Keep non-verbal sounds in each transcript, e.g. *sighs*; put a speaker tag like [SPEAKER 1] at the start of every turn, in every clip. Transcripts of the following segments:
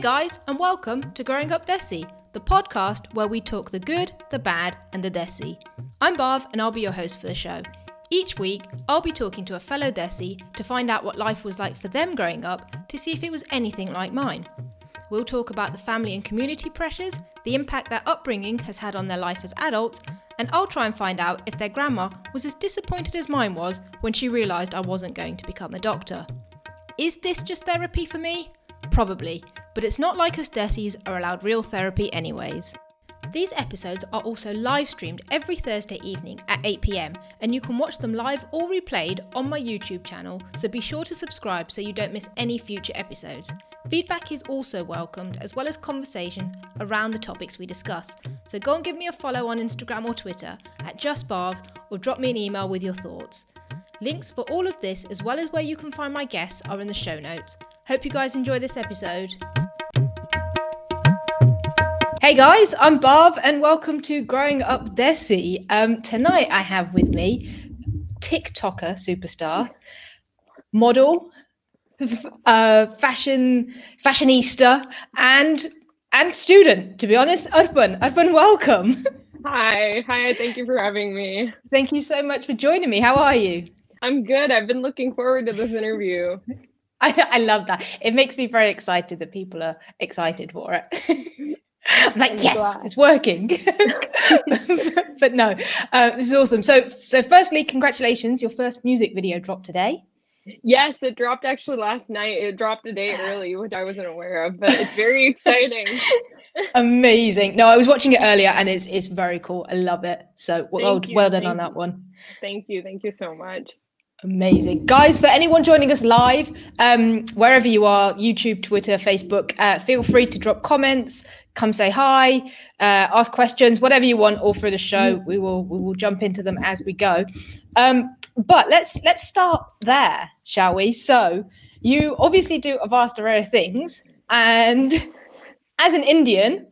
[SPEAKER 1] Guys, and welcome to Growing Up Desi, the podcast where we talk the good, the bad, and the Desi. I'm Barv, and I'll be your host for the show. Each week, I'll be talking to a fellow Desi to find out what life was like for them growing up to see if it was anything like mine. We'll talk about the family and community pressures, the impact their upbringing has had on their life as adults, and I'll try and find out if their grandma was as disappointed as mine was when she realised I wasn't going to become a doctor. Is this just therapy for me? Probably, but it's not like us Desis are allowed real therapy anyways. These episodes are also live streamed every Thursday evening at 8pm, and you can watch them live or replayed on my YouTube channel, so be sure to subscribe so you don't miss any future episodes. Feedback is also welcomed, as well as conversations around the topics we discuss. So go and give me a follow on Instagram or Twitter at JustBarbs or drop me an email with your thoughts. Links for all of this, as well as where you can find my guests, are in the show notes. Hope you guys enjoy this episode. Hey guys, I'm Barb and welcome to Growing Up Desi. Um, tonight I have with me TikToker superstar, model, *laughs* uh, fashion fashionista, and and student. To be honest, Urban, Urban, welcome. *laughs*
[SPEAKER 2] Hi, hi. Thank you for having me.
[SPEAKER 1] Thank you so much for joining me. How are you?
[SPEAKER 2] I'm good. I've been looking forward to this interview. *laughs*
[SPEAKER 1] I, I love that. It makes me very excited that people are excited for it. I'm *laughs* like, I'm yes, glad. it's working. *laughs* but no, uh, this is awesome. So, so firstly, congratulations! Your first music video dropped today.
[SPEAKER 2] Yes, it dropped actually last night. It dropped a day early, which I wasn't aware of, but it's very exciting.
[SPEAKER 1] Amazing. No, I was watching it earlier, and it's it's very cool. I love it. So well, well done on that one.
[SPEAKER 2] Thank you. Thank you so much.
[SPEAKER 1] Amazing. Guys, for anyone joining us live, um, wherever you are, YouTube, Twitter, Facebook, uh, feel free to drop comments, come say hi, uh, ask questions, whatever you want, all through the show. We will we will jump into them as we go. Um, but let's let's start there, shall we? So you obviously do a vast array of things, and as an Indian,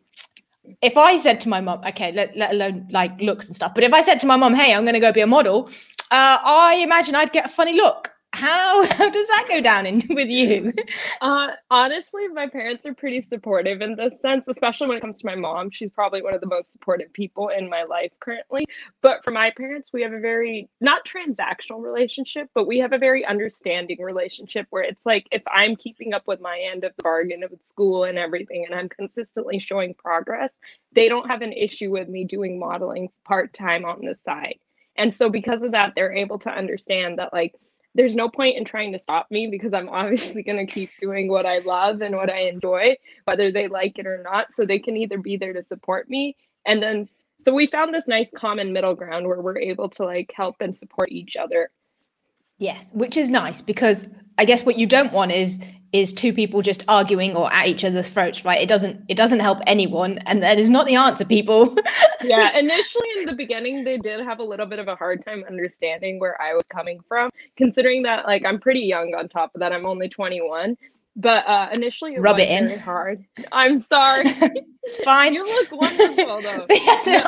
[SPEAKER 1] if I said to my mom, okay, let, let alone like looks and stuff, but if I said to my mom, hey, I'm going to go be a model, uh, I imagine I'd get a funny look. How, *laughs* how does that go down in with you?
[SPEAKER 2] Uh, honestly, my parents are pretty supportive in this sense, especially when it comes to my mom. She's probably one of the most supportive people in my life currently. But for my parents, we have a very not transactional relationship, but we have a very understanding relationship where it's like if I'm keeping up with my end of the bargain of school and everything, and I'm consistently showing progress, they don't have an issue with me doing modeling part time on the side. And so because of that, they're able to understand that like there's no point in trying to stop me because I'm *laughs* obviously going to keep doing what I love and what I enjoy, whether they like it or not. So they can either be there to support me and then so we found this nice common middle ground where we're able to like help and support each other.
[SPEAKER 1] Yes, which is nice because I guess what you don't want is is two people just arguing or at each other's throats right? It doesn't it doesn't help anyone and that is not the answer people. *laughs*
[SPEAKER 2] Yeah initially in the beginning they did have a little bit of a hard time understanding where i was coming from considering that like i'm pretty young on top of that i'm only 21 but uh, initially, it
[SPEAKER 1] rub it in.
[SPEAKER 2] hard. I'm sorry. *laughs*
[SPEAKER 1] it's fine.
[SPEAKER 2] You look wonderful, though. *laughs*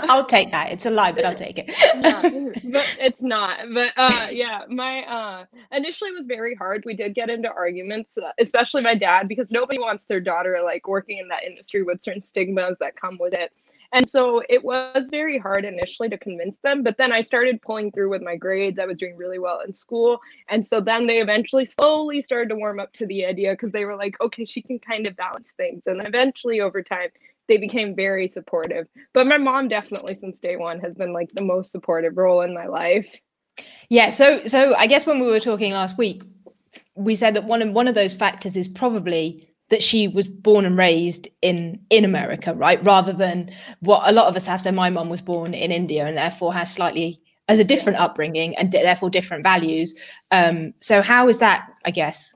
[SPEAKER 1] I'll take that. It's a lie, but I'll take it. *laughs*
[SPEAKER 2] but it's not. But uh, yeah, my uh, initially was very hard. We did get into arguments, uh, especially my dad, because nobody wants their daughter like working in that industry with certain stigmas that come with it. And so it was very hard initially to convince them, but then I started pulling through with my grades. I was doing really well in school. And so then they eventually slowly started to warm up to the idea because they were like, okay, she can kind of balance things. And then eventually over time, they became very supportive. But my mom definitely since day one has been like the most supportive role in my life.
[SPEAKER 1] Yeah, so so I guess when we were talking last week, we said that one of one of those factors is probably that she was born and raised in in America, right? Rather than what a lot of us have. So my mom was born in India and therefore has slightly as a different upbringing and therefore different values. Um, so how is that? I guess.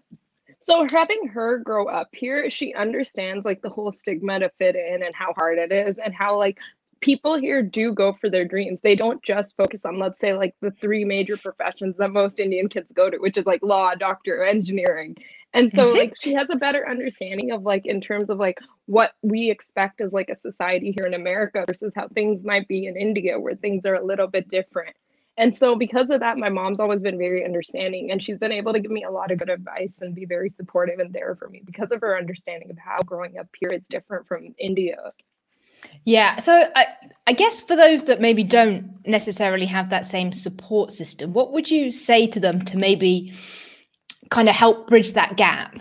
[SPEAKER 2] So having her grow up here, she understands like the whole stigma to fit in and how hard it is and how like people here do go for their dreams. They don't just focus on, let's say, like the three major professions that most Indian kids go to, which is like law, doctor, engineering. And so, like, she has a better understanding of, like, in terms of, like, what we expect as, like, a society here in America versus how things might be in India, where things are a little bit different. And so because of that, my mom's always been very understanding and she's been able to give me a lot of good advice and be very supportive and there for me because of her understanding of how growing up here is different from India.
[SPEAKER 1] Yeah. So I, I guess for those that maybe don't necessarily have that same support system, what would you say to them to maybe kind of help bridge that gap?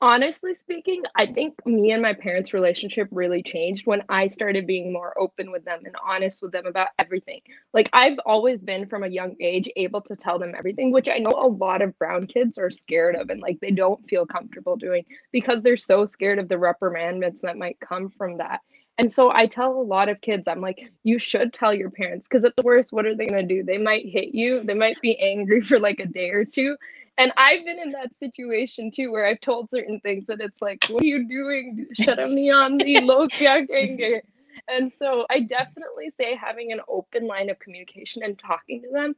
[SPEAKER 2] Honestly speaking, I think me and my parents' relationship really changed when I started being more open with them and honest with them about everything. Like, I've always been from a young age able to tell them everything, which I know a lot of brown kids are scared of and like they don't feel comfortable doing because they're so scared of the reprimandments that might come from that. And so I tell a lot of kids, I'm like, you should tell your parents because at the worst, what are they going to do? They might hit you, they might be angry *laughs* for like a day or two. And I've been in that situation too where I've told certain things that it's like, what are you doing? Shut me on the low *laughs* And so I definitely say having an open line of communication and talking to them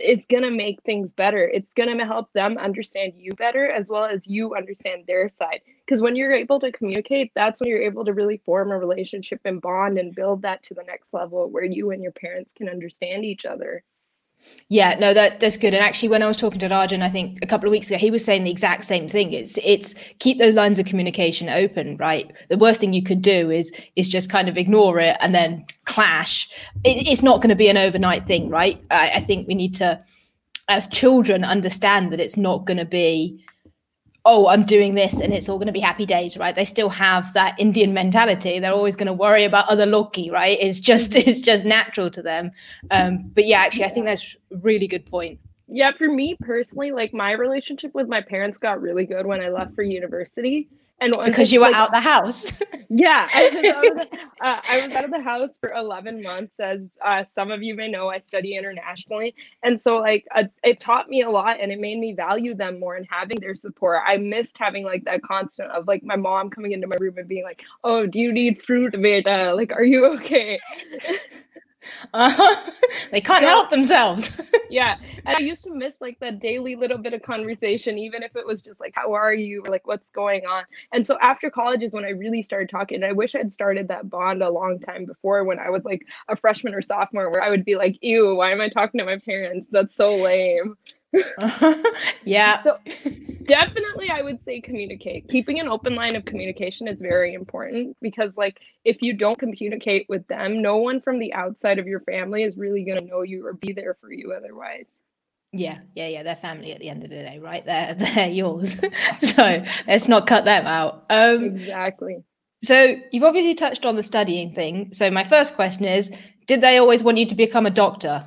[SPEAKER 2] is going to make things better. It's going to help them understand you better as well as you understand their side. Because when you're able to communicate, that's when you're able to really form a relationship and bond and build that to the next level where you and your parents can understand each other.
[SPEAKER 1] Yeah, no, that that's good. And actually, when I was talking to Rajan, I think a couple of weeks ago, he was saying the exact same thing. It's it's keep those lines of communication open, right? The worst thing you could do is is just kind of ignore it and then clash. It, it's not going to be an overnight thing, right? I, I think we need to, as children, understand that it's not going to be oh, I'm doing this and it's all going to be happy days, right? They still have that Indian mentality. They're always going to worry about other Loki, right? It's just *laughs* it's just natural to them. Um, but yeah, actually, I think that's a really good point.
[SPEAKER 2] Yeah, for me personally, like my relationship with my parents got really good when I left for university
[SPEAKER 1] and because you were like, out the house. *laughs*
[SPEAKER 2] yeah, I was, out of *laughs* the, uh, I was out of the house for 11 months. As uh, some of you may know, I study internationally, and so like uh, it taught me a lot, and it made me value them more and having their support. I missed having like that constant of like my mom coming into my room and being like, "Oh, do you need fruit, Beta? Like, are you okay?" *laughs*
[SPEAKER 1] Uh-huh. *laughs* they can't so, help themselves. *laughs*
[SPEAKER 2] yeah. And I used to miss like that daily little bit of conversation, even if it was just like, how are you? Or like, what's going on? And so after college is when I really started talking. I wish I'd started that bond a long time before when I was like a freshman or sophomore, where I would be like, ew, why am I talking to my parents? That's so lame. *laughs*
[SPEAKER 1] yeah.
[SPEAKER 2] So definitely I would say communicate. Keeping an open line of communication is very important because like if you don't communicate with them, no one from the outside of your family is really going to know you or be there for you otherwise.
[SPEAKER 1] Yeah, yeah, yeah. They're family at the end of the day, right? They're *laughs* they're yours. *laughs* so let's not cut them out.
[SPEAKER 2] Um Exactly.
[SPEAKER 1] So you've obviously touched on the studying thing. So my first question is, did they always want you to become a doctor?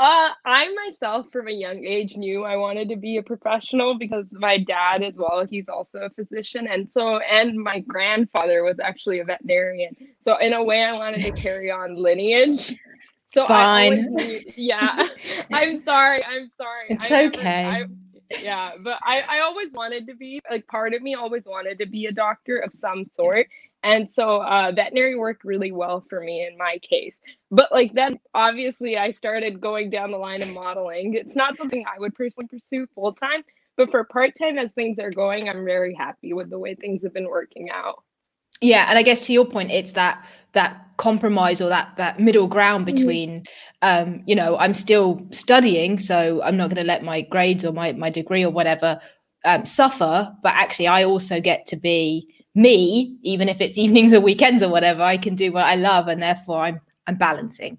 [SPEAKER 2] Uh, I myself, from a young age, knew I wanted to be a professional because my dad, as well, he's also a physician, and so and my grandfather was actually a veterinarian. So in a way, I wanted to carry *laughs* on lineage. So
[SPEAKER 1] fine.
[SPEAKER 2] Knew, yeah, *laughs* I'm sorry. I'm sorry.
[SPEAKER 1] It's I okay.
[SPEAKER 2] I, yeah, but I I always wanted to be like part of me always wanted to be a doctor of some sort, and so uh, veterinary worked really well for me in my case. But like then obviously I started going down the line of modeling. It's not something I would personally pursue full time, but for part time as things are going, I'm very happy with the way things have been working out.
[SPEAKER 1] Yeah, and I guess to your point, it's that that compromise or that that middle ground mm-hmm. between mm-hmm. um, you know, I'm still studying, so I'm not gonna let my grades or my, my degree or whatever um, suffer, but actually I also get to be me, even if it's *laughs* evenings or weekends or whatever, I can do what I love and therefore I'm I'm balancing.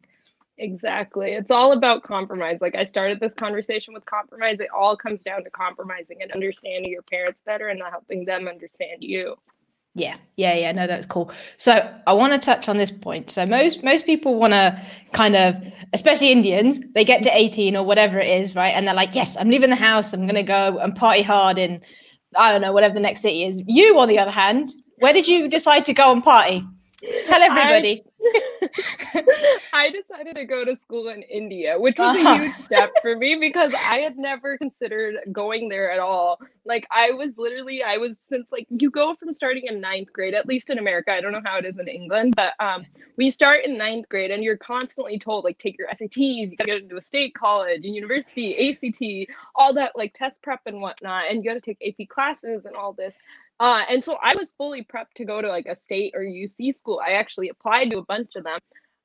[SPEAKER 2] Exactly. It's all about compromise. Like I started this conversation with compromise. It all comes down to compromising and understanding your parents better and not helping them understand you.
[SPEAKER 1] Yeah, yeah, yeah. No, that's cool. So I want to touch on this point. So most most people want to kind of, especially Indians, they get to eighteen or whatever it is, right? And they're like, "Yes, I'm leaving the house. I'm gonna go and party hard in I don't know, whatever the next city is. You, on the other hand, where did you decide to go and party? Tell everybody. *laughs*
[SPEAKER 2] I decided to go to school in India, which was uh-huh. a huge *laughs* step for me because I had never considered going there at all. Like I was literally, I was since like you go from starting in ninth grade, at least in America. I don't know how it is in England, but um, we start in ninth grade and you're constantly told like take your SATs, you gotta get into a state college, university, ACT, all that like test prep and whatnot, and you gotta take AP classes and all this. Uh, and so I was fully prepped to go to like a state or UC school. I actually applied to a bunch of them.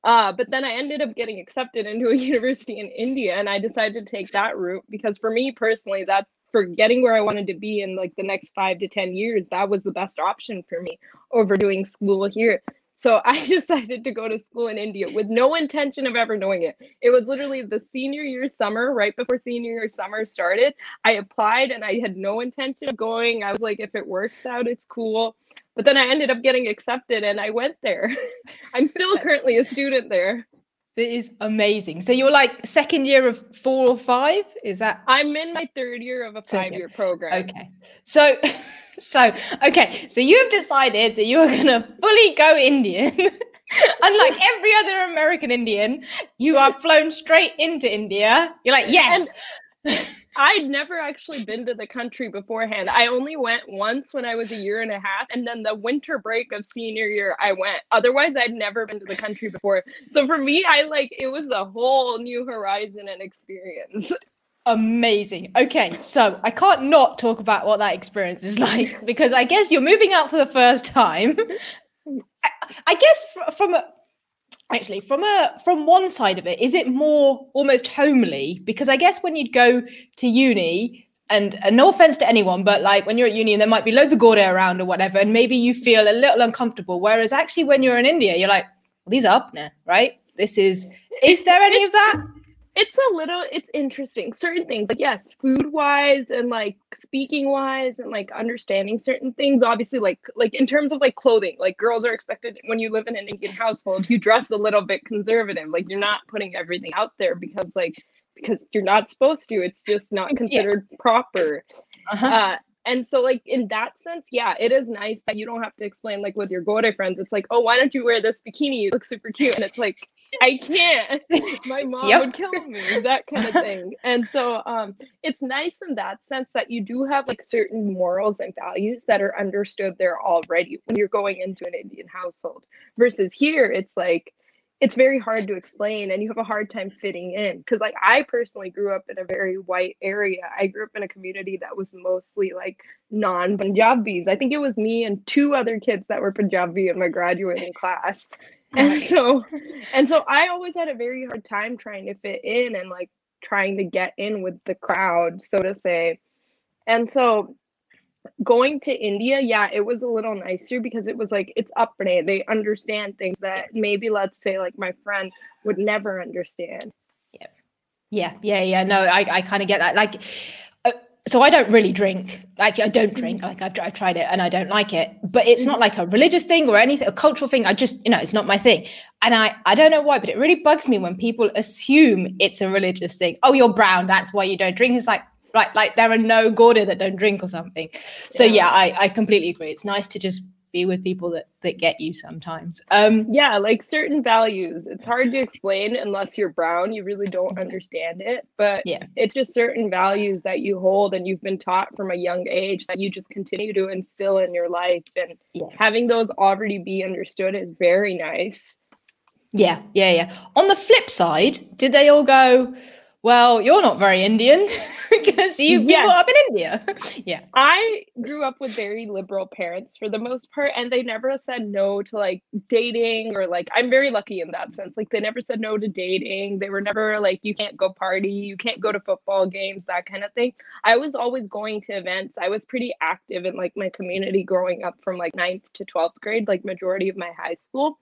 [SPEAKER 2] Uh, but then I ended up getting accepted into a *laughs* university in India, and I decided to take that route because for me personally, that for getting where I wanted to be in like the next five to ten years, that was the best option for me over doing school here. So *laughs* I decided to go to school in India with no intention of ever knowing it. It was literally the senior year summer, right before senior year summer started. I applied and I had no intention of going. I was like, if it works out, it's cool. But then I ended up getting accepted and I went there. *laughs* I'm still *laughs* currently a student there.
[SPEAKER 1] It is amazing. So you're like second year of four or five? Is that?
[SPEAKER 2] I'm in my third year of a five year program.
[SPEAKER 1] Okay. So, *laughs* so, okay. So you have decided that you are going to fully go Indian. *laughs* Unlike every other American Indian, you are flown straight into India. You're like, yes.
[SPEAKER 2] I'd never actually been to the country beforehand. I only went once when I was a year and a half, and then the winter break of senior year, I went. Otherwise, I'd never been to the country before. So for me, I like it was a whole new horizon and experience. *laughs*
[SPEAKER 1] Amazing. Okay, so I can't not talk about what that experience is *laughs* like because I guess you're moving out for the first time. *laughs* I, I guess from a actually from a from one side of it is it more almost homely? Because i guess when you'd go to uni and, and no offense to anyone but like when you're at uni and there might be loads of gorda around or whatever and maybe you feel a little uncomfortable whereas actually when you're in india you're like well, these are up now right? This is is there any of that
[SPEAKER 2] it's a little it's interesting certain things like yes food wise and like speaking wise and like understanding certain things obviously like like in terms of like clothing like girls are expected when you live in an indian household you dress a little bit conservative like you're not putting everything out there because like because you're not supposed to it's just not *laughs* considered yeah. proper uh-huh. uh, and so like in that sense yeah it is nice that you don't have to explain like with your Gode friends it's like oh why don't you wear this bikini? You look super cute. And it's like i can't. *laughs* My mom yep. would kill me that kind of thing. And so um it's nice in that sense that you do have like certain morals and values that are understood there already when you're going into an indian household. Versus here it's like it's very hard to explain and you have a hard time fitting in because like i personally grew up in a very white area. I grew up in a community that was mostly like non-punjabis. I think it was me and two other kids that were punjabi in my graduating class. *laughs* And so and so i always had a very hard time trying to fit in and like trying to get in with the crowd so to say. And so going to India, yeah, it was a little nicer because it was like it's upbringing. They understand things that maybe let's say like my friend would never understand.
[SPEAKER 1] Yeah. Yeah, yeah, yeah. No, I, I kind of get that. Like uh, so I don't really drink. Like I don't drink. Like I've, I've tried it and I don't like it. But it's not like a religious thing or anything, a cultural thing. I just, you know, it's not my thing. And I, I don't know why, but it really bugs me when people assume it's a religious thing. Oh, you're brown, that's why you don't drink. It's like, right like there are no Gauda that don't drink or something. So yeah, yeah I, I completely agree. It's nice to just be with people that that get you sometimes. Um
[SPEAKER 2] yeah like certain values. It's hard to explain unless you're brown. You really don't understand it but yeah. it's just certain values that you hold and you've been taught from a young age that you just continue to instill in your life and yeah. having those already be understood is very nice.
[SPEAKER 1] Yeah yeah yeah. On the flip side did they all go well, you're not very Indian *laughs* because you yes. grew up in India. *laughs* yeah.
[SPEAKER 2] I grew up with very liberal parents for the most part, and they never said no to like dating or like, I'm very lucky in that sense. Like, they never said no to dating. They were never like, you can't go party, you can't go to football games, that kind of thing. I was always going to events. I was pretty active in like my community growing up from like ninth to 12th grade, like majority of my high school.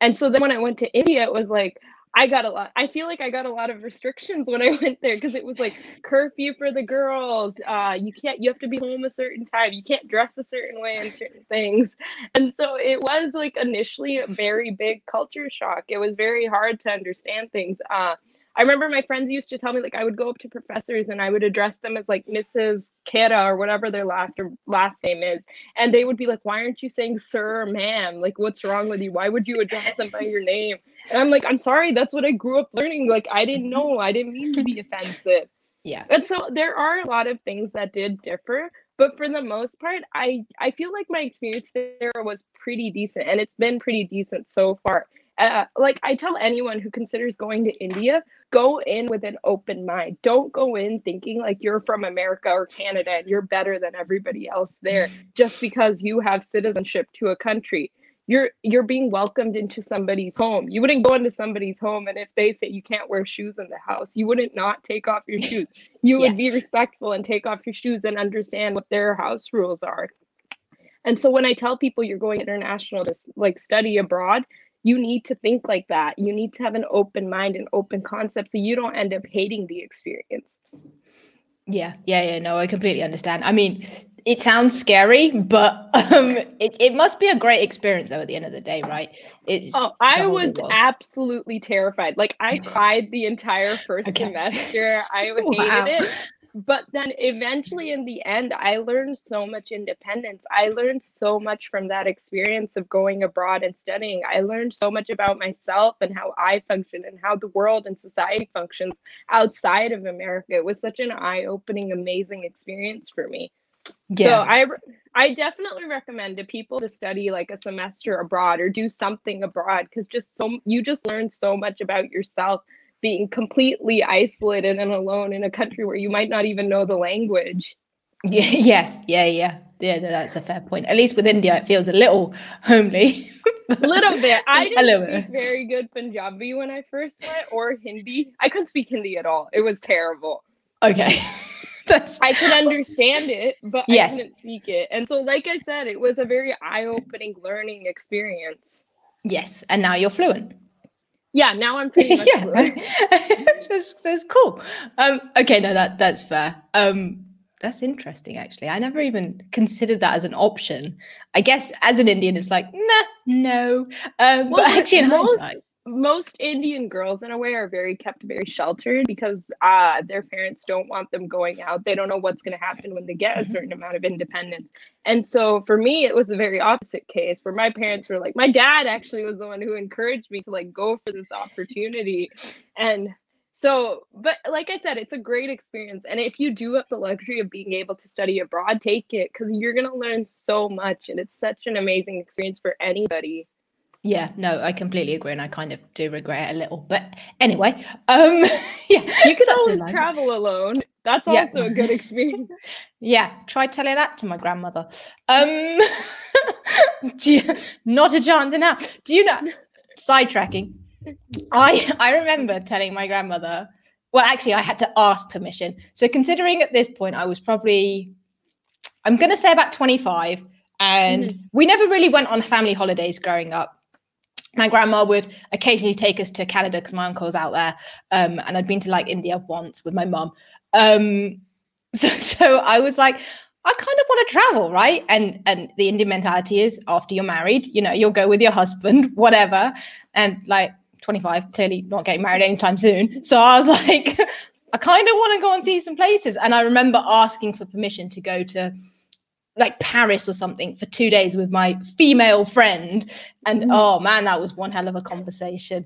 [SPEAKER 2] And so then when I went to India, it was like, I got a lot. I feel like I got a lot of restrictions when I *laughs* went there because it was like curfew for the girls. Uh, you can't. You have to be home a certain time. You can't dress a certain way and certain things. And so it was like initially a very big culture shock. It was very hard to understand things. Uh, I remember my friends used to tell me like I would go up to professors and I would address them as like Mrs. Kera or whatever their last or last name is, and they would be like, "Why aren't you saying sir or ma'am? Like, what's wrong with you? Why would you address them by your name?" And I'm like, "I'm sorry, that's what I grew up learning. Like, I didn't mm-hmm. know. I didn't mean to be offensive."
[SPEAKER 1] Yeah.
[SPEAKER 2] And so there are a lot of things that did differ, but for the most part, I I feel like my experience there was pretty decent, and it's been pretty decent so far uh, like I tell anyone who considers going to India, go in with an open mind. Don't go in thinking like you're from America or Canada and you're better than everybody else there just because you have citizenship to a country. you're you're being welcomed into somebody's home. You wouldn't go into somebody's home and if they say you can't wear shoes in the house, you wouldn't not take off your shoes. *laughs* You yeah. would be respectful and take off your shoes and understand what their house rules are. And so when I tell people you're going international to like study abroad, you need to think like that. You need to have an open mind and open concept so you don't end up hating the experience.
[SPEAKER 1] Yeah, yeah, yeah. No, I completely understand. I mean, it sounds scary, but um, it, it must be a great experience though at the end of the day, right?
[SPEAKER 2] It's oh, I was absolutely terrified. Like I *laughs* cried the entire first okay. semester. I *laughs* hated wow. it but then eventually in the end i learned so much independence. I learned so much from that experience of going abroad and studying. I learned so much about myself and how i function and how the world and society functions outside of america. It was such an eye-opening amazing experience for me. Yeah. so i i definitely recommend to people to study like a semester abroad or do something abroad because just so you just learn so much about yourself being completely isolated and alone in a country where you might not even know the language. *laughs*
[SPEAKER 1] Yeah, yes, yeah, yeah. Yeah, that's a fair point. At least with India, it feels a little homely.
[SPEAKER 2] a little bit. *laughs* I didn't speak bit. very good Punjabi when I first went, or Hindi. I couldn't speak Hindi at all. It was terrible.
[SPEAKER 1] Okay. *laughs*
[SPEAKER 2] That's... I could understand it, but yes. I couldn't speak it. And so, like I said, it was a very eye-opening learning experience.
[SPEAKER 1] Yes, and now you're fluent.
[SPEAKER 2] Yeah, now I'm pretty *laughs* much yeah. *laughs*
[SPEAKER 1] that's, that's cool. Um, okay, no, that that's fair. Um, that's interesting, actually. I never even considered that as an option. I guess as an Indian, it's like, nah, no. Um, well, but actually, in hindsight,
[SPEAKER 2] most Indian girls in a way are very kept very sheltered because uh their parents don't want them going out. They don't know what's going to happen when they get a mm-hmm. certain amount of independence. And so for me it was the very opposite case where my parents were like my dad actually was the one who encouraged me to like go for this opportunity. And so but like I said it's a great experience and if you do have the luxury of being able to study abroad take it cuz you're going to learn so much and it's such an amazing experience for anybody.
[SPEAKER 1] Yeah, no, I completely agree, and I kind of do regret it a little. But anyway, um, *laughs* yeah,
[SPEAKER 2] you can always like travel alone. That's yeah. also a good *laughs* experience.
[SPEAKER 1] yeah, try telling that to my grandmother. Um, *laughs* you, not a chance in hell. Do you know? Sidetracking. I I remember telling my grandmother. Well, actually, I had to ask permission. So, considering at this point, I was probably, I'm going to say about 25, and mm-hmm. we never really went on family holidays growing up my grandma would occasionally take us to Canada because my uncle's out there. Um, and I'd been to like India once with my mum. Um, *laughs* so, so I was like, I kind of want to travel, right? And and the Indian mentality is after you're married, you know, you'll go with your husband, *laughs* whatever. And like 25, clearly not getting married anytime soon. So I was *laughs* like, I kind of want to go and see some places. And I remember asking for permission to go to like Paris or something for two days with my female friend. And mm. oh man, that was one hell of a conversation.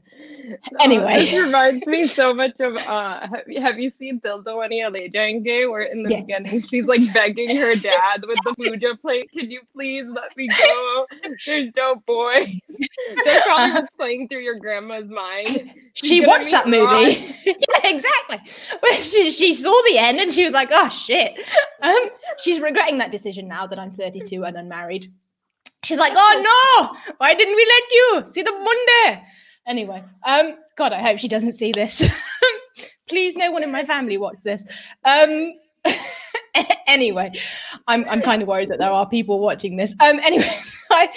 [SPEAKER 1] Anyway,
[SPEAKER 2] oh, this reminds me so *laughs* much of uh have, have you seen Dilwale Dulhania Le Jayenge where in the yes. beginning she's like begging her *laughs* dad with the puja plate, can you please let me go? There's no boy. *laughs* That's probably what's playing through your grandma's mind.
[SPEAKER 1] She's she watched that movie. yeah, exactly. Well, she, she saw the end and she was like, oh shit. Um, she's regretting that decision now that I'm 32 *laughs* and unmarried. She's like, oh no, why didn't we let you see the Monday? Anyway, um, God, I hope she doesn't see this. *laughs* Please, no one in my family watch this. Um, *laughs* anyway, I'm I'm kind of worried that there are people watching this. Um, anyway, I,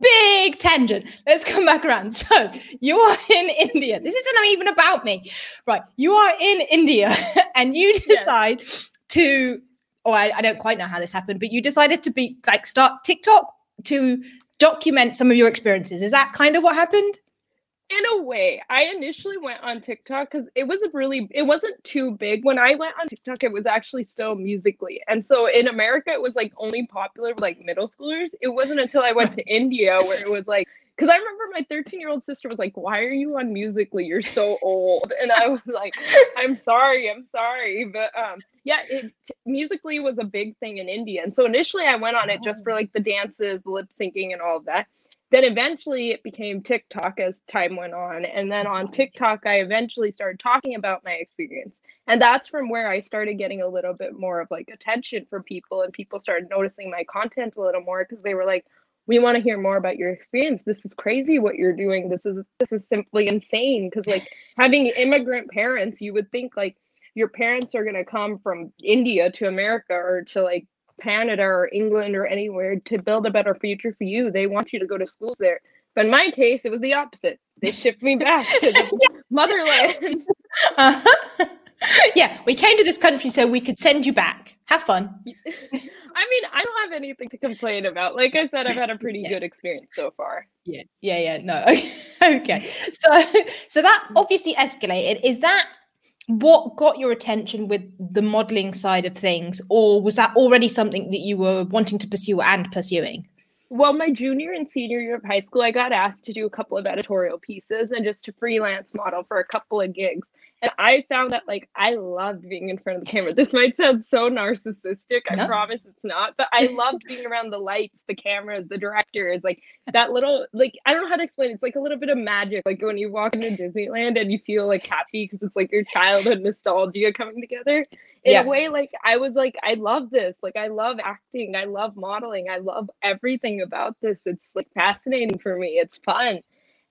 [SPEAKER 1] big tangent. Let's come back around. So you are in India. This isn't even about me, right? You are in India, and you decide yes. to. Oh, I, I don't quite know how this happened, but you decided to be like start TikTok to document some of your experiences. Is that kind of what happened?
[SPEAKER 2] in a way i initially went on tiktok because it was a really it wasn't too big when i went on tiktok it was actually still Musical.ly and so in america it was like only popular with like middle schoolers it wasn't until i went to india where it was like because i remember my 13 year old sister was like why are you on Musical.ly you're so old. And i was like i'm sorry i'm sorry. But um yeah it Musical.ly was a big thing in india. And so initially i went on it just for like the dances the lip syncing and all of that. Then eventually it became TikTok as time went on. And then on TikTok, I eventually started talking about my experience. And that's from where I started getting a little bit more of like attention from people, and people started noticing my content a little more because they were like, we want to hear more about your experience. This is crazy what you're doing. This is this is simply insane because like *laughs* having immigrant parents, you would think like your parents are going to come from India to America or to like Canada or England or anywhere to build a better future for you. They want you to go to schools there. But in my case, it was the opposite. They shipped me back to the *laughs* motherland.
[SPEAKER 1] Uh-huh. *laughs* yeah, we came to this country so we could send you back. Have fun.
[SPEAKER 2] I mean, I don't have anything to complain about. Like I said, I've had a pretty yeah. good experience so far.
[SPEAKER 1] Yeah, yeah, yeah. No, *laughs* okay. So, so that obviously escalated. Is that what got your attention with the modeling side of things, or was that already something that you were wanting to pursue and pursuing?
[SPEAKER 2] Well, my junior and senior year of high school, I got asked to do a couple of editorial pieces and just to freelance model for a couple of gigs. And I found that like I loved being in front of the camera. This might sound so narcissistic. I no. promise it's not, but I loved *laughs* being around the lights, the cameras, the directors, like that little like I don't know how to explain. It. It's like a little bit of magic. Like when you walk into Disneyland and you feel like happy because it's like your childhood nostalgia coming together. In yeah. a way, like I was like, I love this. Like I love acting. I love modeling. I love everything about this. It's like fascinating for me. It's fun.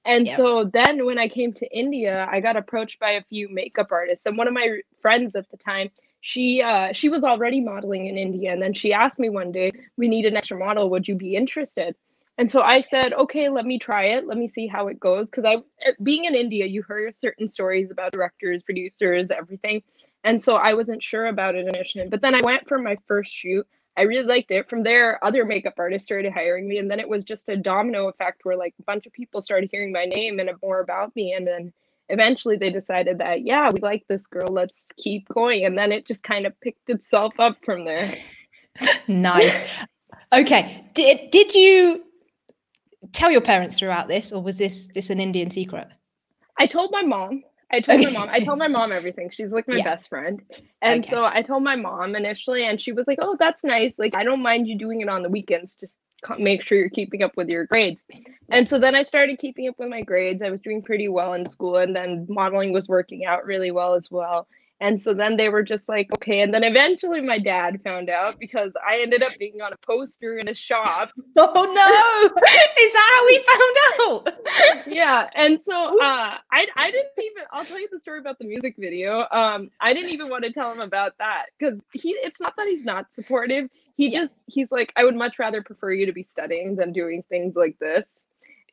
[SPEAKER 2] And yep. so then when I came to India, I got approached by a few makeup artists. And one of my friends at the time, she uh, she was already modeling in India. And then she asked me one day, we need an extra model. Would you be interested? And so I said, okay, let me try it. Let me see how it goes. Because I, eh, being in India, you hear certain stories about directors, producers, everything. And so I wasn't sure about it initially. But then I went for my first shoot. I really liked it. From there, other makeup artists started hiring me, and then it was just a domino effect where like a bunch of people started hearing my name and more about me, and then eventually they decided that yeah, we like this girl, let's keep going, and then it just kind of picked itself up from there. *laughs*
[SPEAKER 1] nice. Okay. Did did you tell your parents throughout this, or was this this an Indian secret?
[SPEAKER 2] I told my mom. I told okay. my mom. I told my *laughs* mom everything. She's like my yeah. best friend, and okay. so I told my mom initially, and she was like, "Oh, that's nice. Like, I don't mind you doing it on the weekends. Just make sure you're keeping up with your grades." And so then I started keeping up with my grades. I was doing pretty well in school, and then modeling was working out really well as well. And so then they were just like, okay. And then eventually my dad found out because I ended up being on a poster in a shop. *laughs*
[SPEAKER 1] Oh no. Is that how we found
[SPEAKER 2] out? yeah. And so uh I I didn't even I'll tell you the story about the music video. Um I didn't even want to tell him about that because he it's not that he's not supportive. He yeah. just he's like, I would much rather prefer you to be studying than doing things like this.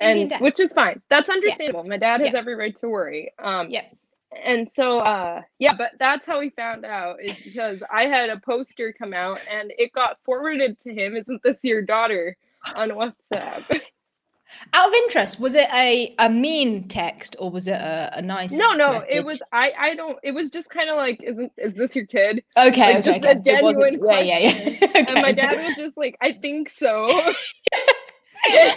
[SPEAKER 2] And which is fine. That's understandable. Yeah. My dad has yeah. every right to worry. Um yeah and so uh yeah but that's how we found out is because i had a poster come out and it got forwarded to him isn't this your daughter on whatsapp *laughs*
[SPEAKER 1] out of interest was it a a mean text or was it a, a nice
[SPEAKER 2] no no message? it was i i don't it was just kind of like isn't is this your kid
[SPEAKER 1] okay
[SPEAKER 2] like,
[SPEAKER 1] okay,
[SPEAKER 2] just okay. a genuine question
[SPEAKER 1] yeah yeah yeah *laughs* okay.
[SPEAKER 2] and my dad was just like i think so *laughs*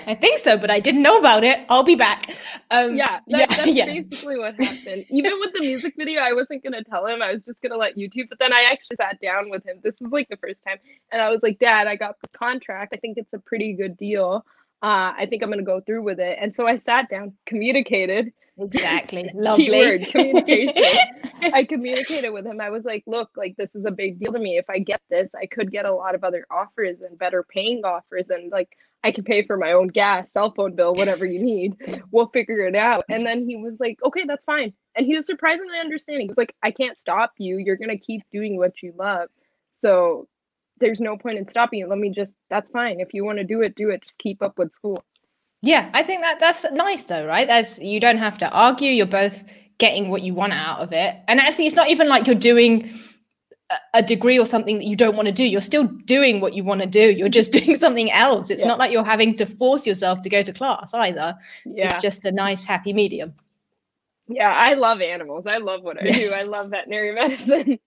[SPEAKER 1] I think so, but I didn't know about it. I'll be back.
[SPEAKER 2] Um, yeah, that, yeah, that's yeah. basically what happened. Even with the music video, I wasn't gonna tell him. I was just gonna let YouTube. But then I actually sat down with him. This was like the first time, and I was like, "Dad, I got this contract. I think it's a pretty good deal. Uh, I think I'm gonna go through with it." And so I sat down, communicated.
[SPEAKER 1] Exactly. *laughs* Lovely.
[SPEAKER 2] Keyword communication. *laughs* I communicated with him. I was like, look, like this is a big deal to me. If I get this, I could get a lot of other offers and better paying offers. And like I can pay for my own gas, cell phone bill, whatever you need. *laughs* We'll figure it out. And then he was like, okay, that's fine. And he was surprisingly understanding. He was like, I can't stop you. You're going to keep doing what you love. So there's no point in stopping it. Let me just, that's fine. If you want to do it, do it. Just keep up with school.
[SPEAKER 1] Yeah, I think that that's nice though, right? That's you don't have to argue. You're both getting what you want out of it. And actually, it's not even like you're doing a degree or something that you don't want to do. You're still doing what you want to do. You're just *laughs* doing something else. It's yeah. not like you're having to force yourself to go to class either. Yeah. It's just a nice, happy medium.
[SPEAKER 2] Yeah, I love animals. I love what I *laughs* do. I love *laughs* veterinary medicine.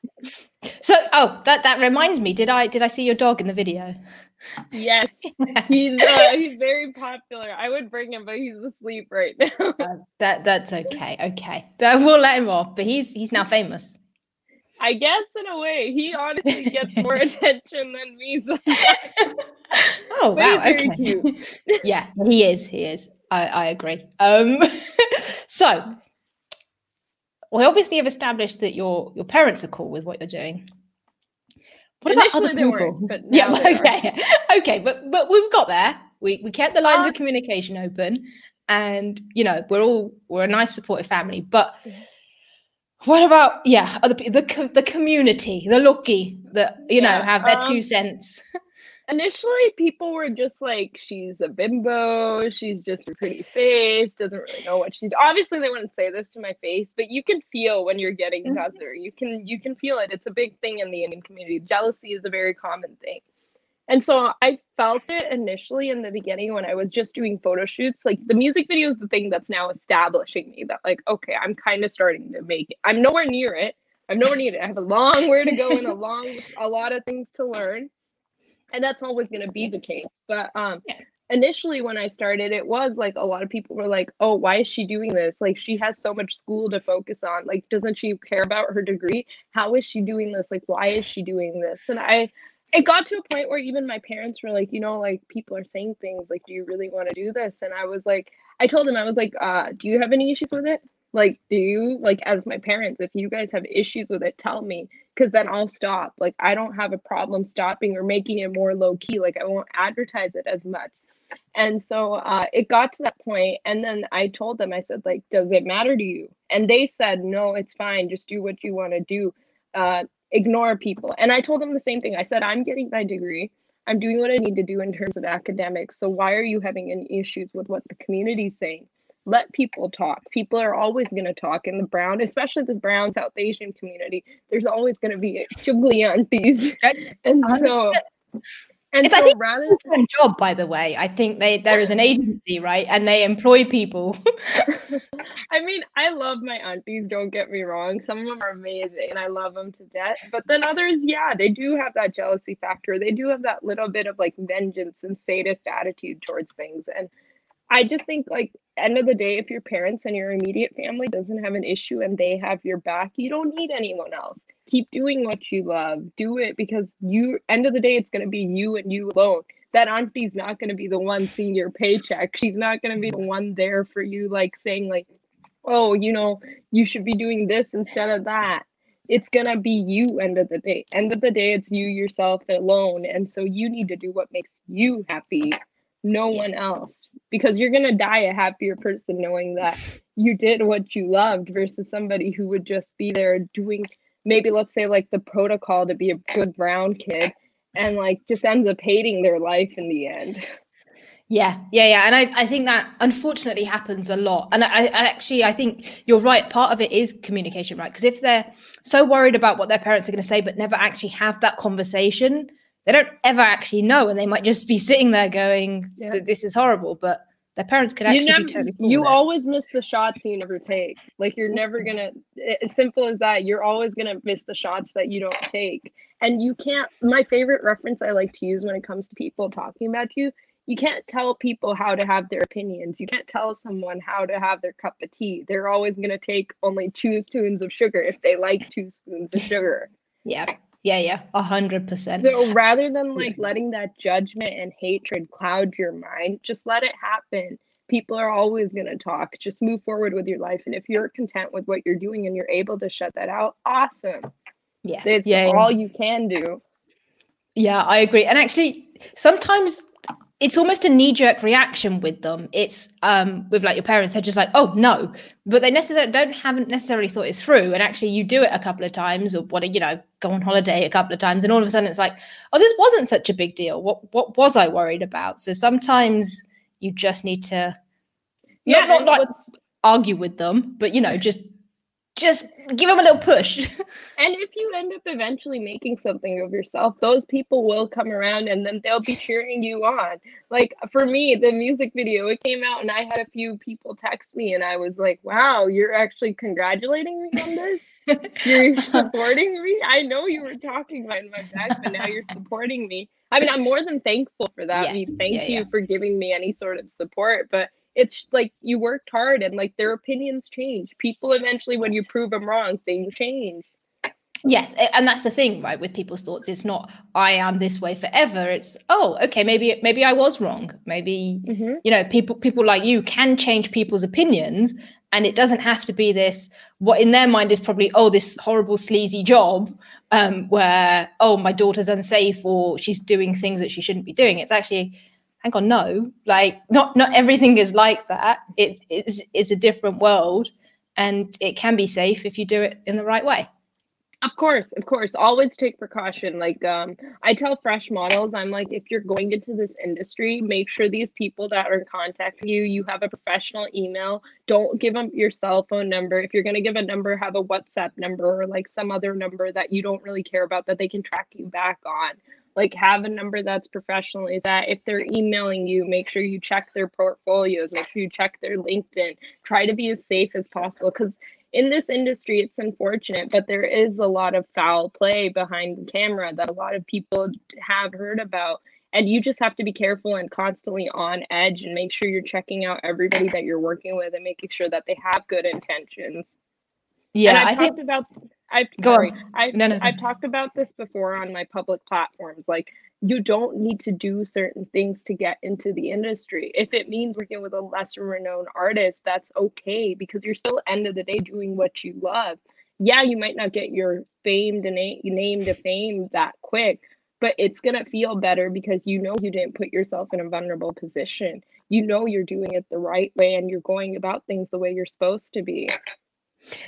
[SPEAKER 1] So, oh, that that reminds me. Did I did I see your dog in the video?
[SPEAKER 2] Yes, *laughs* he's uh, he's very popular. I would bring him, but he's asleep right now. *laughs* Uh,
[SPEAKER 1] that that's okay. Okay, that we'll let him off. But he's he's now famous.
[SPEAKER 2] I guess in a way, he honestly gets more *laughs* attention than me.
[SPEAKER 1] oh wow! okay. cute. yeah, he is. He is. I, I agree. Um, so we obviously have established that your your parents are cool with what you're doing.
[SPEAKER 2] What about other people?
[SPEAKER 1] yeah, *laughs* okay, okay, but but we've got there. We we kept the lines of communication open, and you know we're all we're a nice supportive family. But what about yeah other people the the community, the lucky that you yeah, know have their um, two cents. *laughs*
[SPEAKER 2] initially people were just like she's a bimbo. She's just a pretty face. Doesn't really know what she's obviously they wouldn't say this to my face but you can feel when you're getting mm you can you can feel it. It's a big thing in the indian community. Jealousy is a very common thing. And so i felt it initially in the beginning when i was just doing photo shoots. Like the music video is the thing that's now establishing me that like okay i'm kind of starting to make it. I'm nowhere near it. I'm nowhere near it. I have a long way to go and a long a lot of things to learn and that's always going to be the case but um initially when i started it was like a lot of people were like oh why is she doing this? Like she has so much school to focus on. Like doesn't she care about her degree? How is she doing this? Like why is she doing this? And i it got to a point where even my parents were like you know like people are saying things like do you really want to do this? And i was like i told them i was like uh do you have any issues with it? Like do you like as my parents if you guys have issues with it tell me because then I'll stop. Like I don't have a problem stopping or making it more low key. Like I won't advertise it as much. And so uh, it got to that point, and then I told them, I said, like, does it matter to you? And they said, no, it's fine. Just do what you want to do. Uh, ignore people. And I told them the same thing. I said, I'm getting my degree. I'm doing what I need to do in terms of academics. So why are you having any issues with what the community's saying? Let people talk. People are always going to talk in the brown, especially the brown South Asian community. There's always going to be chugli aunties, *laughs* and so.
[SPEAKER 1] And it's, so I think rather than job, by the way, I think they there is an agency, right, and they employ people. *laughs*
[SPEAKER 2] I mean, I love my aunties. Don't get me wrong; some of them are amazing, and I love them to death. But then others, yeah, they do have that jealousy factor. They do have that little bit of like vengeance and sadist attitude towards things, and I just think like end of the day, if your parents and your immediate family doesn't have an issue and they have your back, you don't need anyone else. Keep doing what you love. Do it because you end of the day, it's gonna be you and you alone. That auntie's not gonna be the one seeing your paycheck. She's not gonna be the one there for you, like saying like, oh, you know, you should be doing this instead of that it's gonna be you end of the day end of the day it's you yourself alone and so you need to do what makes you happy no yes. one else. Because you're going to die a happier person knowing that you did what you loved versus somebody who would just be there doing maybe let's say like the protocol to be a good brown kid and like just ends up hating their life in the end.
[SPEAKER 1] Yeah yeah yeah and i, I think that unfortunately happens a lot. And I, I actually i think you're right part of it is communication right? Because if they're so worried about what their parents are going to say but never actually have that conversation they don't ever actually know and they might just be sitting there going yeah. this is horrible but their parents could actually you never, be totally
[SPEAKER 2] cool you always miss the shots you never take. Like you're never gonna as simple as that you're always gonna miss the shots that you don't take. And you can't my favorite reference i like to use when it comes to people talking about you you can't tell people how to have their opinions. You can't tell someone how to have their cup of tea. They're always going to take only two spoons of sugar if they like two spoons of sugar. *laughs*
[SPEAKER 1] Yeah yeah, yeah, a hundred percent.
[SPEAKER 2] So rather than like letting that judgment and hatred cloud your mind, just let it happen. People are always going to talk. Just move forward with your life. And if you're content with what you're doing and you're able to shut that out, awesome.
[SPEAKER 1] Yeah.
[SPEAKER 2] It's
[SPEAKER 1] yeah,
[SPEAKER 2] all yeah. you can do.
[SPEAKER 1] Yeah, I agree. And actually, sometimes it's almost a knee-jerk reaction with them. It's um with like your parents, they're just like, oh no, but they necessarily don't haven't necessarily thought it through. And actually, you do it a couple of times, or what you know, go on holiday a couple of times, and all of a sudden it's like, oh, this wasn't such a big deal. What what was I worried about? So sometimes you just need to, yeah, not, not like argue with them, but you know, just just give them a little push. *laughs*
[SPEAKER 2] and if you end up eventually making something of yourself, those people will come around and then they'll be cheering you on. Like for me, the music video, it came out and I had a few people text me and I was like, wow, you're actually congratulating me on this? you're *laughs* supporting me? I know you were talking behind my back, but now you're supporting me. I mean, I'm more than thankful for that. Yes. Thank yeah, you yeah. for giving me any sort of support, but it's like you worked hard and like their opinions change. People eventually, when you prove them wrong, things change.
[SPEAKER 1] Yes, and that's the thing, right? With people's thoughts, it's not I am this way forever. It's oh, okay, maybe maybe I was wrong. Maybe mm-hmm. you know, people people like you can change people's opinions, and it doesn't have to be this. What in their mind is probably oh, this horrible sleazy job um, where oh, my daughter's unsafe or she's doing things that she shouldn't be doing. It's actually hang on, no, like not not everything is like that. It is is a different world, and it can be safe if you do it in the right way.
[SPEAKER 2] Of course, of course. Always take precaution. Like um, I tell fresh models, I'm like, if you're going into this industry, make sure these people that are contacting you, you have a professional email. Don't give them your cell phone number. If you're gonna give a number, have a WhatsApp number or like some other number that you don't really care about that they can track you back on. Like have a number that's professional. Is that if they're emailing you, make sure you check their portfolios, make sure you check their LinkedIn. Try to be as safe as possible because in this industry, it's unfortunate, but there is a lot of foul play behind the camera that a lot of people have heard about. And you just have to be careful and constantly on edge and make sure you're checking out everybody that you're working with and making sure that they have good intentions.
[SPEAKER 1] Yeah,
[SPEAKER 2] I've
[SPEAKER 1] I
[SPEAKER 2] talked
[SPEAKER 1] think
[SPEAKER 2] about I've
[SPEAKER 1] Go
[SPEAKER 2] sorry,
[SPEAKER 1] on.
[SPEAKER 2] I've,
[SPEAKER 1] No, no, no.
[SPEAKER 2] I've talked about this before on my public platforms. Like you don't need to do certain things to get into the industry. If it means working with a lesser renowned artist, that's okay because you're still end of the day doing what you love. Yeah, you might not get your fame to name name to fame that quick, but it's gonna feel better because you know you didn't put yourself in a vulnerable position. You know you're doing it the right way and you're going about things the way you're supposed to be.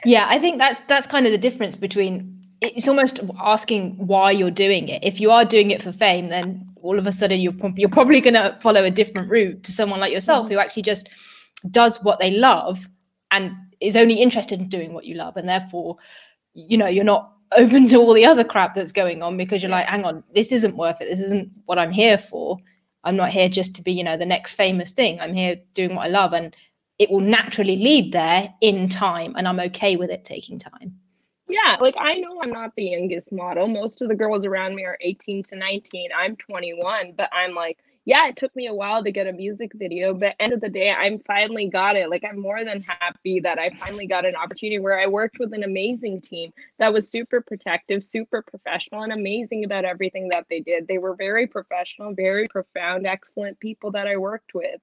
[SPEAKER 1] Yeah, I think that's that's kind of the difference between it's almost asking why you're doing it. If you are doing it for fame, then all of a sudden you're you're probably going to follow a different route to someone like yourself who actually just does what they love and is only interested in doing what you love. And therefore you know you're not open to all the other crap that's going on because you're like hang on this isn't worth it. This isn't what i'm here for. I'm not here just to be you know the next famous thing. I'm here doing what i love. And it will naturally lead there in time and i'm okay with it taking time
[SPEAKER 2] Yeah, like I know I'm not the youngest model. Most of the girls around me are 18 to 19. I'm 21, but I'm like, yeah, it took me a while to get a music video, but end of the day, I'm finally got it. Like I'm more than happy that I finally got an opportunity where I worked with an amazing team that was super protective, super professional, and amazing about everything that they did. They were very professional, very profound, excellent people that I worked with.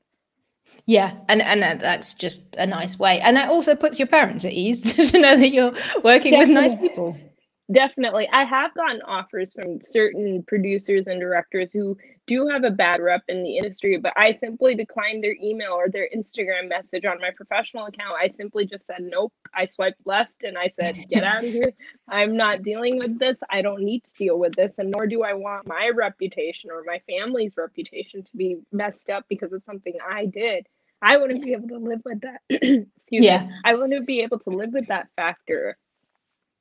[SPEAKER 1] Yeah, and and that- that's just a nice way, and that also puts your parents at ease *laughs* to know that you're working with nice people.
[SPEAKER 2] Definitely. I have gotten offers from certain producers and directors who do have a bad rep in the industry, but I simply declined their email or their Instagram message on my professional account. I simply just said, nope. I swiped left and I said, *laughs* get out of here. I'm not dealing with this. I don't need to deal with this. And nor do I want my reputation or my family's reputation to be messed up because of something I did. I wouldn't be able to live with that. *clears throat* Excuse
[SPEAKER 1] Yeah.
[SPEAKER 2] me. I wouldn't be able to live with that factor.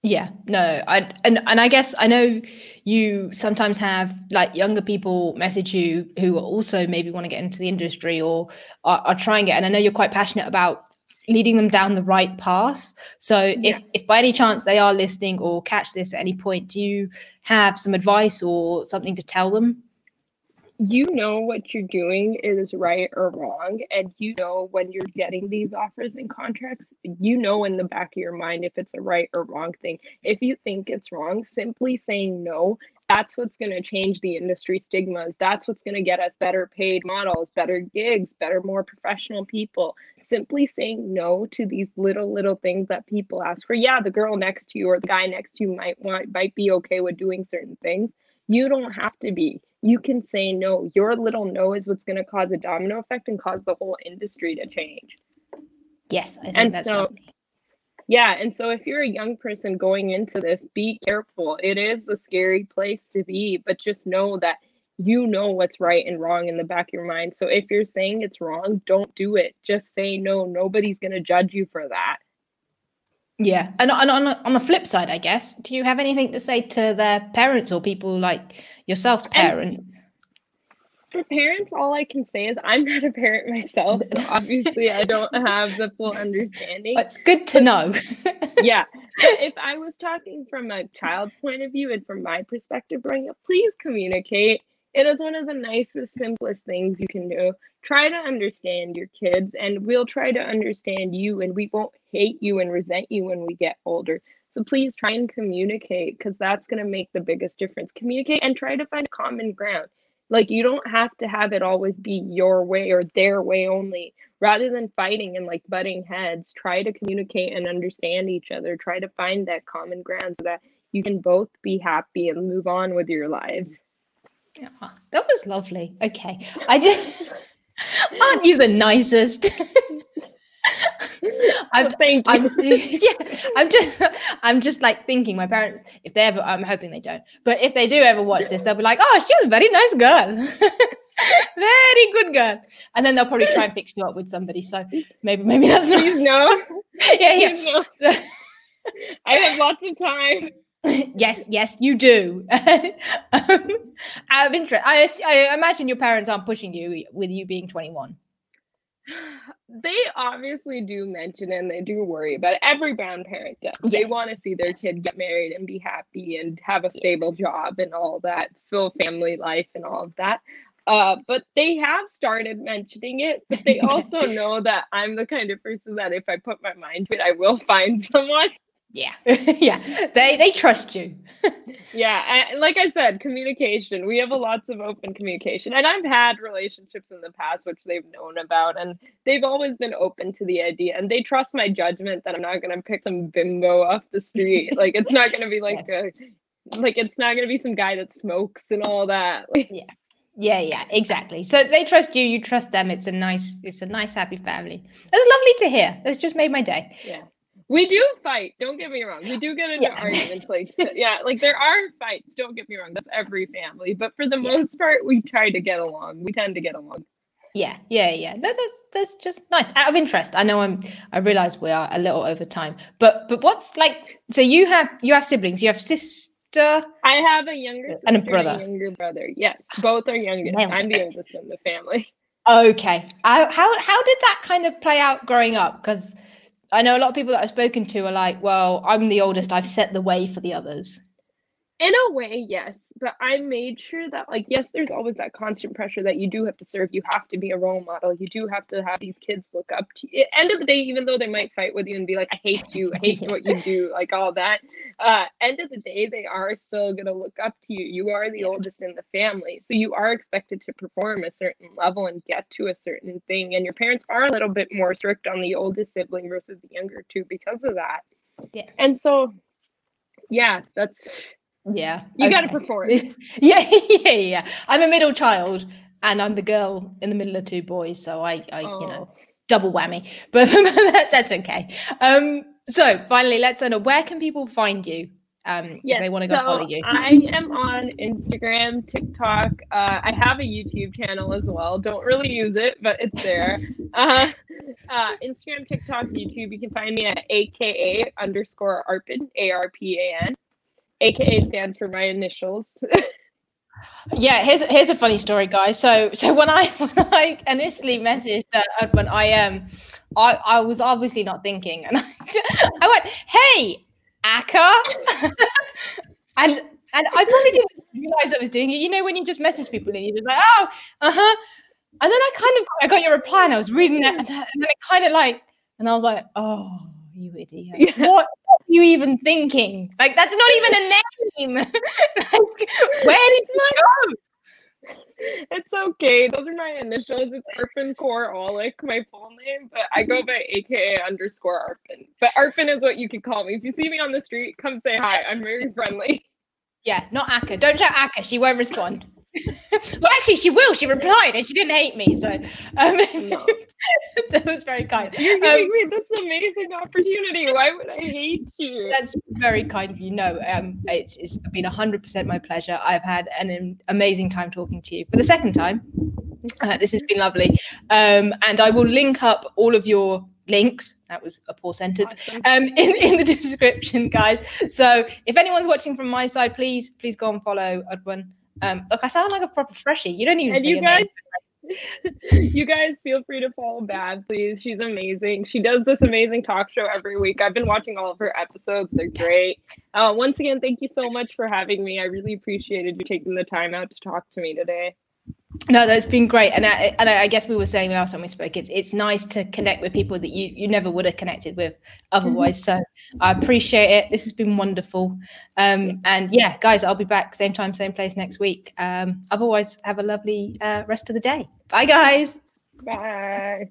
[SPEAKER 1] Yeah, no, I and and I guess I know you sometimes have like younger people message you who also maybe want to get into the industry or are, are trying it, and I know you're quite passionate about leading them down the right path. So
[SPEAKER 2] Yeah.
[SPEAKER 1] if if by any chance they are listening or catch this at any point, do you have some advice or something to tell them?
[SPEAKER 2] You know what you're doing is right or wrong and you know when you're getting these offers and contracts you know in the back of your mind if it's a right or wrong thing. If you think it's wrong simply saying no. That's what's going to change the industry stigmas. That's what's going to get us better paid models better gigs better more professional people. Simply saying no to these little little things that people ask for. Yeah the girl next to you or the guy next to you might want might be okay with doing certain things. You don't have to be you can say no. Your little no is what's going to cause a domino effect and cause the whole industry to change.
[SPEAKER 1] Yes, I think
[SPEAKER 2] And
[SPEAKER 1] that's
[SPEAKER 2] so-. Yeah. And so if you're a young person going into this, be careful. It is a scary place to be, but just know that you know what's right and wrong in the back of your mind. So if you're saying it's wrong, don't do it. Just say no. Nobody's going to judge you for that.
[SPEAKER 1] Yeah, and, and on on the flip side, I guess, do you have anything to say to their parents or people like yourself's parents?
[SPEAKER 2] For parents, all I can say is I'm not a parent myself. So *laughs* obviously, I don't have the full understanding.
[SPEAKER 1] It's good to know. *laughs*
[SPEAKER 2] yeah. *laughs* But if I was talking from a child's point of view and from my perspective growing up, please communicate. It is one of the nicest, simplest things you can do. Try to understand your kids, and we'll try to understand you, and we won't hate you and resent you when we get older. So please try and communicate because that's going to make the biggest difference. Communicate and try to find common ground. Like, you don't have to have it always be your way or their way only. Rather than fighting and like butting heads, try to communicate and understand each other. Try to find that common ground so that you can both be happy and move on with your lives.
[SPEAKER 1] That was lovely. Okay. I just *laughs* aren't you the nicest? *laughs* *laughs*
[SPEAKER 2] I'm, well, thank you.
[SPEAKER 1] I'm, *laughs* *laughs* yeah, I'm just, I'm just like thinking. My parents, if they ever, I'm hoping they don't, but if they do ever watch this, they'll be like, "Oh, she was a very nice girl, very good girl," and then they'll probably try and fix you up with somebody. So maybe, maybe that's not.
[SPEAKER 2] Please no.
[SPEAKER 1] yeah, yeah.
[SPEAKER 2] No. I have lots of time.
[SPEAKER 1] yes, yes, you do. um, out of interest, I, I imagine your parents aren't pushing you with you being 21. *sighs*
[SPEAKER 2] They obviously do mention and they do worry about it. Every brown parent does. Yes. They want to see their yes. kid get married and be happy and have a stable job and all that, full family life and all of that. Uh, but they have started mentioning it, but they *laughs* also know that I'm the kind of person that if I put my mind to it, I will find *laughs* someone.
[SPEAKER 1] Yeah, *laughs* yeah, they they trust you. *laughs*
[SPEAKER 2] yeah, and like I said, communication. We have a lots of open communication, and I've had relationships in the past which they've known about, and they've always been open to the idea, and they trust my judgment that I'm not going to pick some bimbo off the street. *laughs* like it's not going to be like yes. a, like it's not going to be some guy that smokes and all that.
[SPEAKER 1] yeah. Yeah, yeah, exactly. So they trust you, you trust them. It's a nice, it's a nice, happy family. That's lovely to hear. That's just made my day.
[SPEAKER 2] Yeah. We do fight. Don't get me wrong. We do get into yeah. arguments. Like, *laughs* yeah, like there are fights. Don't get me wrong. That's every family. But for the yeah. most part, we try to get along. We tend to get along.
[SPEAKER 1] Yeah, yeah, yeah. No, that's that's just nice. Out of interest, I know I'm. I realize we are a little over time, but but what's like? So you have you have siblings. You have sister.
[SPEAKER 2] I have a younger and a brother. And a younger brother. Yes, both are youngest. I'm the oldest in the family.
[SPEAKER 1] Okay. how how did that kind of play out growing up? Because I know a lot of people that I've spoken to are like, well, I'm the oldest, I've set the way for the others.
[SPEAKER 2] In a way, yes but I made sure that like yes, there's always that constant pressure that you do have to serve. You have to be a role model. You do have to have these kids look up to you. End of the day, even though they might fight with you and be like, I hate you, I hate what you do, *laughs* like all that. Uh, end of the day, they are still gonna look up to you. You are the oldest in the family, so you are expected to perform a certain level and get to a certain thing. And your parents are a little bit more strict on the oldest sibling versus the younger two because of that.
[SPEAKER 1] Yeah.
[SPEAKER 2] And so, yeah, that's
[SPEAKER 1] yeah.
[SPEAKER 2] You okay. got to perform. *laughs* *laughs*
[SPEAKER 1] yeah, yeah, yeah. I'm a middle child and I'm the girl in the middle of two boys. So I, I oh. you know, oh. double whammy, *laughs* but that, that's okay. Um, so finally, let's know where can people find you? Um, yes, if they want to go
[SPEAKER 2] so
[SPEAKER 1] follow you.
[SPEAKER 2] I am on Instagram, TikTok. Uh, I have a YouTube channel as well. Don't really use it, but it's there. uh, uh, Instagram, TikTok, YouTube. You can find me at AKA underscore ARPAN, A R P A N. AKA stands for my initials. *laughs*
[SPEAKER 1] yeah, here's here's a funny story, guys. So so when I *laughs* when I initially messaged uh, when I um I I was obviously not thinking, *laughs* and I, I went, "Hey, Aka," and and I probably didn't realize I was doing it. You know, when you just message people and you're just like, "Oh, uh huh," and then I kind of I got your reply and I was reading it, and, and then it kind of like, and I was like, "Oh." You idiot. Yeah. *laughs* What are you even thinking? Like, that's not even a name. *laughs* like, where did you go?
[SPEAKER 2] It's okay. Those are my initials. It's Arpan Kaur Aulakh, my full name, but I go by AKA underscore Arpan. But Arpan is what you could call me. If you see me on the street, come say hi. I'm very friendly.
[SPEAKER 1] Yeah, not Akka. Don't shout Akka. She won't respond. *laughs* well, actually, she will. She replied, and she didn't hate me. So um, no. *laughs* that was very kind.
[SPEAKER 2] You're giving um, me this amazing opportunity. Why would I hate you?
[SPEAKER 1] That's very kind of you. No, um, it's, it's been hundred percent my pleasure. I've had an amazing time talking to you for the second time. Uh, this has been lovely, um, and I will link up all of your links that was a poor sentence um *laughs* in, in the description guys so if anyone's watching from my side please please go and follow Udwan um, look, I sound like a proper freshie. You don't even and you guys, *laughs*
[SPEAKER 2] you guys feel free to follow Bad, please. She's amazing. She does this amazing talk show every week. I've been watching all of her episodes. They're great. Uh, once again, thank you so much for having me. I really appreciated you taking the time out to talk to me today.
[SPEAKER 1] No, that's been great, and I, and I guess we were saying last time we spoke, it's it's nice to connect with people that you you never would have connected with otherwise. Mm-hmm. So I appreciate it. This has been wonderful, um, and yeah, guys, I'll be back same time, same place next week. Um, otherwise, have a lovely uh, rest of the day. Bye, guys.
[SPEAKER 2] Bye.